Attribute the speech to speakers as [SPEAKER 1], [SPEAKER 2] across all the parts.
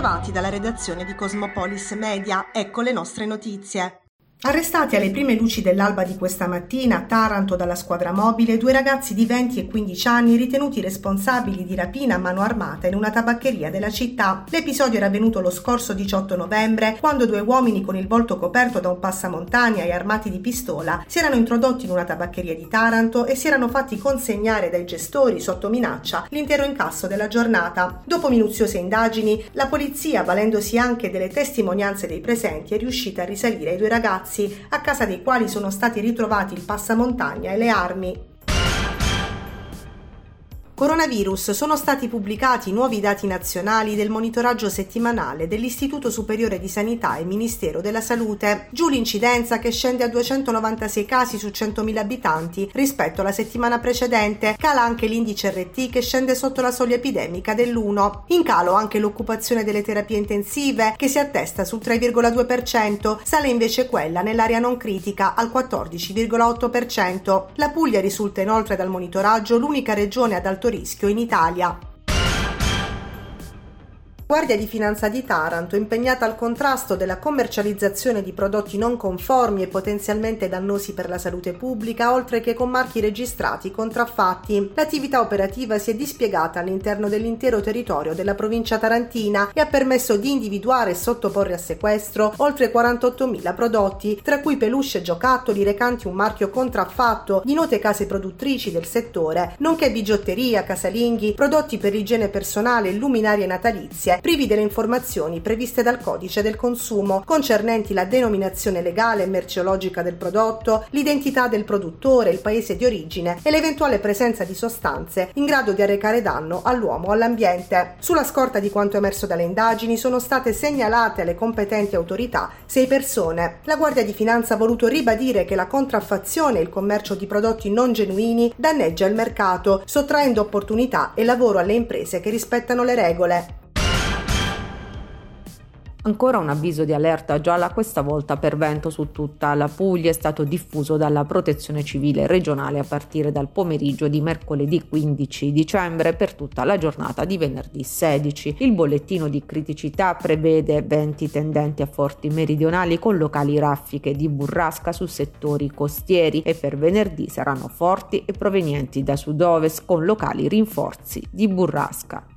[SPEAKER 1] Bentrovati dalla redazione di Cosmopolis Media, ecco le nostre notizie. Arrestati alle prime luci dell'alba di questa mattina a Taranto dalla squadra mobile due ragazzi di 20 e 15 anni ritenuti responsabili di rapina a mano armata in una tabaccheria della città. L'episodio era avvenuto lo scorso 18 novembre quando due uomini con il volto coperto da un passamontagna e armati di pistola si erano introdotti in una tabaccheria di Taranto e si erano fatti consegnare dai gestori sotto minaccia l'intero incasso della giornata. Dopo minuziose indagini, la polizia, valendosi anche delle testimonianze dei presenti, è riuscita a risalire ai due ragazzi ragazzi a casa dei quali sono stati ritrovati il passamontagna e le armi. Coronavirus sono stati pubblicati nuovi dati nazionali del monitoraggio settimanale dell'Istituto Superiore di Sanità e Ministero della Salute. Giù l'incidenza che scende a 296 casi su 100.000 abitanti rispetto alla settimana precedente. Cala anche l'indice RT che scende sotto la soglia epidemica dell'1. In calo anche l'occupazione delle terapie intensive che si attesta sul 3,2%, sale invece quella nell'area non critica al 14,8%. La Puglia risulta inoltre dal monitoraggio l'unica regione ad alto rischio in Italia. Guardia di Finanza di Taranto, impegnata al contrasto della commercializzazione di prodotti non conformi e potenzialmente dannosi per la salute pubblica, oltre che con marchi registrati contraffatti. L'attività operativa si è dispiegata all'interno dell'intero territorio della provincia tarantina e ha permesso di individuare e sottoporre a sequestro oltre 48.000 prodotti, tra cui peluche e giocattoli recanti un marchio contraffatto di note case produttrici del settore, nonché bigiotteria, casalinghi, prodotti per l'igiene personale e luminarie natalizie privi delle informazioni previste dal codice del consumo concernenti la denominazione legale e merceologica del prodotto, l'identità del produttore, il paese di origine e l'eventuale presenza di sostanze in grado di arrecare danno all'uomo o all'ambiente. Sulla scorta di quanto emerso dalle indagini sono state segnalate alle competenti autorità sei persone. La Guardia di Finanza ha voluto ribadire che la contraffazione e il commercio di prodotti non genuini danneggia il mercato, sottraendo opportunità e lavoro alle imprese che rispettano le regole.
[SPEAKER 2] Ancora un avviso di allerta gialla, questa volta per vento su tutta la Puglia, è stato diffuso dalla Protezione Civile regionale a partire dal pomeriggio di mercoledì 15 dicembre per tutta la giornata di venerdì 16. Il bollettino di criticità prevede venti tendenti a forti meridionali con locali raffiche di burrasca su settori costieri e per venerdì saranno forti e provenienti da sud-ovest con locali rinforzi di burrasca.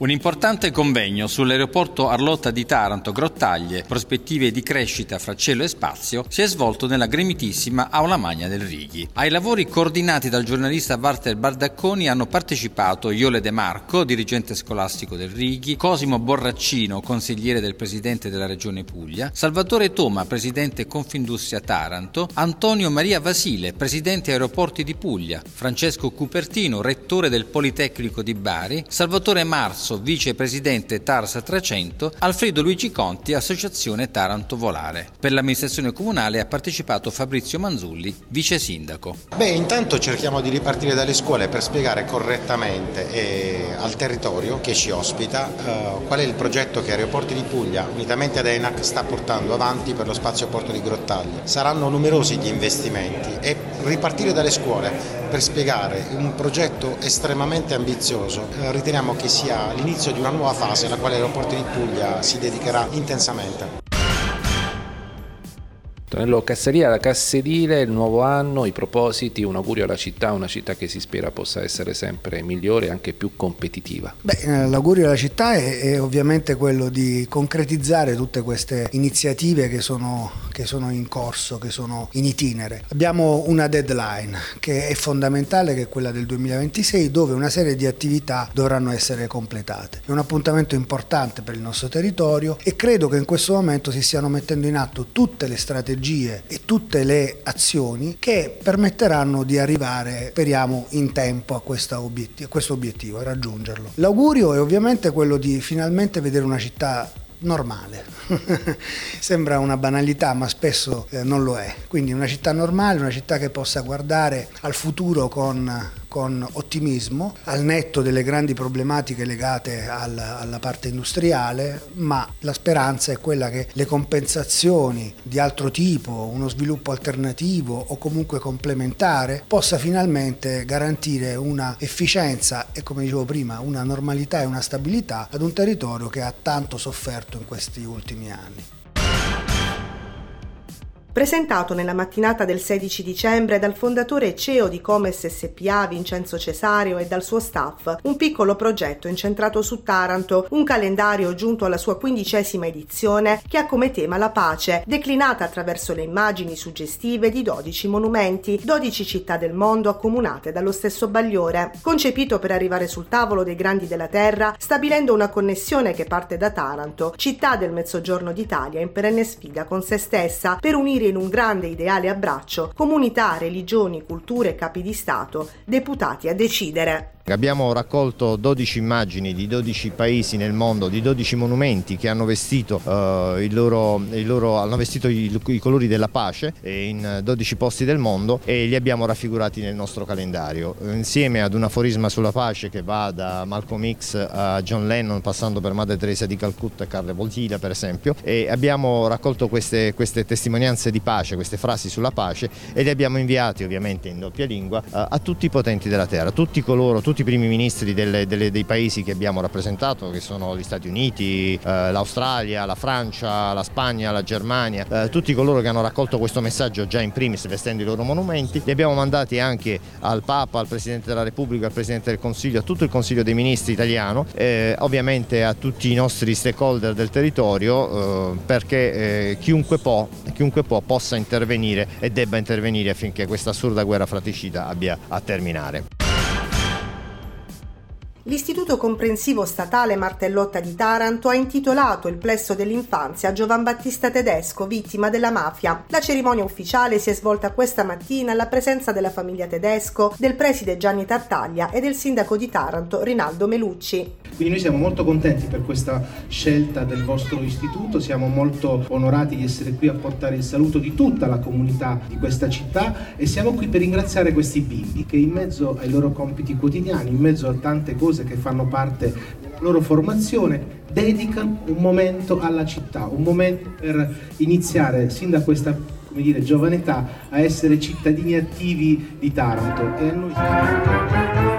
[SPEAKER 3] Un importante convegno sull'aeroporto Arlotta di Taranto, Grottaglie, prospettive di crescita fra cielo e spazio, si è svolto nella gremitissima Aula Magna del Righi. Ai lavori coordinati dal giornalista Walter Bardacconi hanno partecipato Iole De Marco, dirigente scolastico del Righi, Cosimo Borraccino, consigliere del presidente della regione Puglia, Salvatore Toma, presidente Confindustria Taranto, Antonio Maria Vasile, presidente aeroporti di Puglia, Francesco Cupertino, rettore del Politecnico di Bari, Salvatore Marzo, Grasso, vicepresidente Tarsa 300, Alfredo Luigi Conti, Associazione Taranto Volare. Per l'amministrazione comunale ha partecipato Fabrizio Manzulli, vice sindaco.
[SPEAKER 4] Beh, intanto cerchiamo di ripartire dalle scuole per spiegare correttamente eh, al territorio che ci ospita eh, qual è il progetto che Aeroporti di Puglia, unitamente ad ENAC, sta portando avanti per lo spazio porto di Grottaglie. Saranno numerosi gli investimenti e ripartire dalle scuole per spiegare un progetto estremamente ambizioso eh, riteniamo che sia l'inizio di una nuova fase alla quale l'aeroporto di Puglia si dedicherà intensamente.
[SPEAKER 5] Tonello Casseria, la Casserile, il nuovo anno, i propositi, un augurio alla città, una città che si spera possa essere sempre migliore e anche più competitiva.
[SPEAKER 6] Beh, eh, l'augurio alla città è, è, ovviamente quello di concretizzare tutte queste iniziative che sono, che sono, in corso, che sono in itinere. Abbiamo una deadline che è fondamentale, che è quella del 2026, dove una serie di attività dovranno essere completate. È un appuntamento importante per il nostro territorio e credo che in questo momento si stiano mettendo in atto tutte le strategie e tutte le azioni che permetteranno di arrivare, speriamo, in tempo a obiettivo, a questo obiettivo, a raggiungerlo. L'augurio è ovviamente quello di finalmente vedere una città normale. Sembra una banalità, ma spesso eh, non lo è. Quindi una città normale, una città che possa guardare al futuro con con ottimismo, al netto delle grandi problematiche legate al, alla parte industriale, ma la speranza è quella che le compensazioni di altro tipo, uno sviluppo alternativo o comunque complementare, possa finalmente garantire una efficienza e come dicevo prima una normalità e una stabilità ad un territorio che ha tanto sofferto in questi ultimi anni
[SPEAKER 1] presentato nella mattinata del 16 dicembre dal fondatore CEO di Comes SPA Vincenzo Cesario e dal suo staff, un piccolo progetto incentrato su Taranto, un calendario giunto alla sua quindicesima edizione che ha come tema la pace, declinata attraverso le immagini suggestive di 12 monumenti, 12 città del mondo accomunate dallo stesso bagliore, concepito per arrivare sul tavolo dei grandi della terra, stabilendo una connessione che parte da Taranto, città del mezzogiorno d'Italia in perenne sfida con se stessa, per unire in un grande ideale abbraccio comunità, religioni, culture e capi di Stato, deputati a decidere.
[SPEAKER 7] Abbiamo raccolto 12 immagini di 12 paesi nel mondo, di 12 monumenti che hanno vestito, uh, il loro, il loro, hanno vestito i, i, colori della pace in 12 posti del mondo e li abbiamo raffigurati nel nostro calendario. Insieme ad un aforisma sulla pace che va da Malcolm X a John Lennon passando per Madre Teresa di Calcutta e Carle Voltila per esempio e abbiamo raccolto queste, queste testimonianze di pace, queste frasi sulla pace e le abbiamo inviate ovviamente in doppia lingua uh, a tutti i potenti della terra, tutti coloro, tutti tutti i primi ministri delle, delle, dei paesi che abbiamo rappresentato, che sono gli Stati Uniti, eh, l'Australia, la Francia, la Spagna, la Germania, eh, tutti coloro che hanno raccolto questo messaggio già in primis vestendo i loro monumenti. Li abbiamo mandati anche al Papa, al Presidente della Repubblica, al Presidente del Consiglio, a tutto il Consiglio dei Ministri italiano, eh, ovviamente a tutti i nostri stakeholder del territorio, eh, perché eh, chiunque può, chiunque può possa intervenire e debba intervenire affinché questa assurda guerra fratricida abbia a terminare.
[SPEAKER 1] L'Istituto Comprensivo Statale Martellotta di Taranto ha intitolato il plesso dell'infanzia a Giovan Battista Tedesco, vittima della mafia. La cerimonia ufficiale si è svolta questa mattina alla presenza della famiglia Tedesco, del preside Gianni Tartaglia e del sindaco di Taranto Rinaldo Melucci.
[SPEAKER 8] Quindi noi siamo molto contenti per questa scelta del vostro istituto, siamo molto onorati di essere qui a portare il saluto di tutta la comunità di questa città e siamo qui per ringraziare questi bimbi che in mezzo ai loro compiti quotidiani, in mezzo a tante cose cose che fanno parte della loro formazione, dedicano un momento alla città, un momento per iniziare sin da questa come dire, giovane età a essere cittadini attivi di Taranto.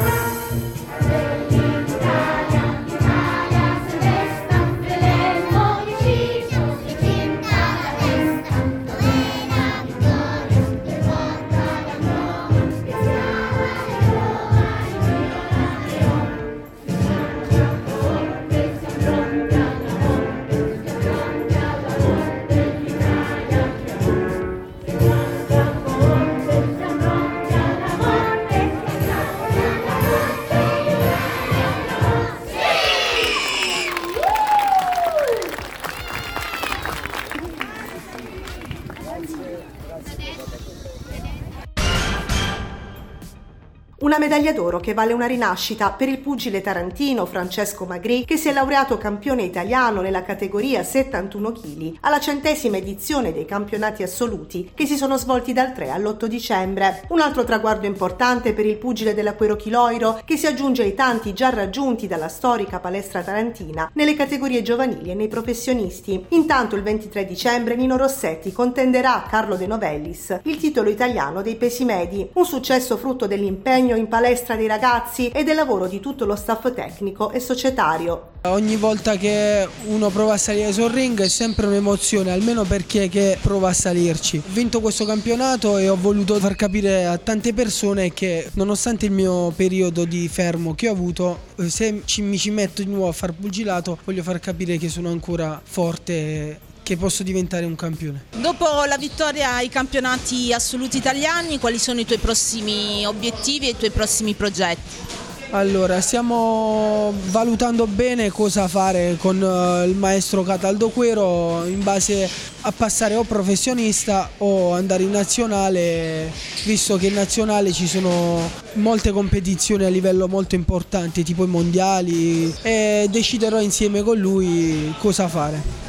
[SPEAKER 1] Medaglia d'oro che vale una rinascita per il pugile tarantino Francesco Magri che si è laureato campione italiano nella categoria 71 kg alla centesima edizione dei campionati assoluti che si sono svolti dal 3 all'8 dicembre. Un altro traguardo importante per il pugile dell'Aquero Chiloiro che si aggiunge ai tanti già raggiunti dalla storica palestra tarantina nelle categorie giovanili e nei professionisti. Intanto il 23 dicembre Nino Rossetti contenderà a Carlo De Novellis il titolo italiano dei pesi medi, un successo frutto dell'impegno in palestra dei ragazzi e del lavoro di tutto lo staff tecnico e societario.
[SPEAKER 9] Ogni volta che uno prova a salire sul ring è sempre un'emozione, almeno per chi è che prova a salirci. Ho vinto questo campionato e ho voluto far capire a tante persone che nonostante il mio periodo di fermo che ho avuto, se mi ci metto di nuovo a far pugilato, voglio far capire che sono ancora forte che posso diventare un campione.
[SPEAKER 10] Dopo la vittoria ai campionati assoluti italiani, quali sono i tuoi prossimi obiettivi e i tuoi prossimi progetti?
[SPEAKER 9] Allora, stiamo valutando bene cosa fare con eh, il maestro Cataldo Quero in base a passare o professionista o andare in nazionale, visto che in nazionale ci sono molte competizioni a livello molto importante, tipo i mondiali, e deciderò insieme con lui cosa fare.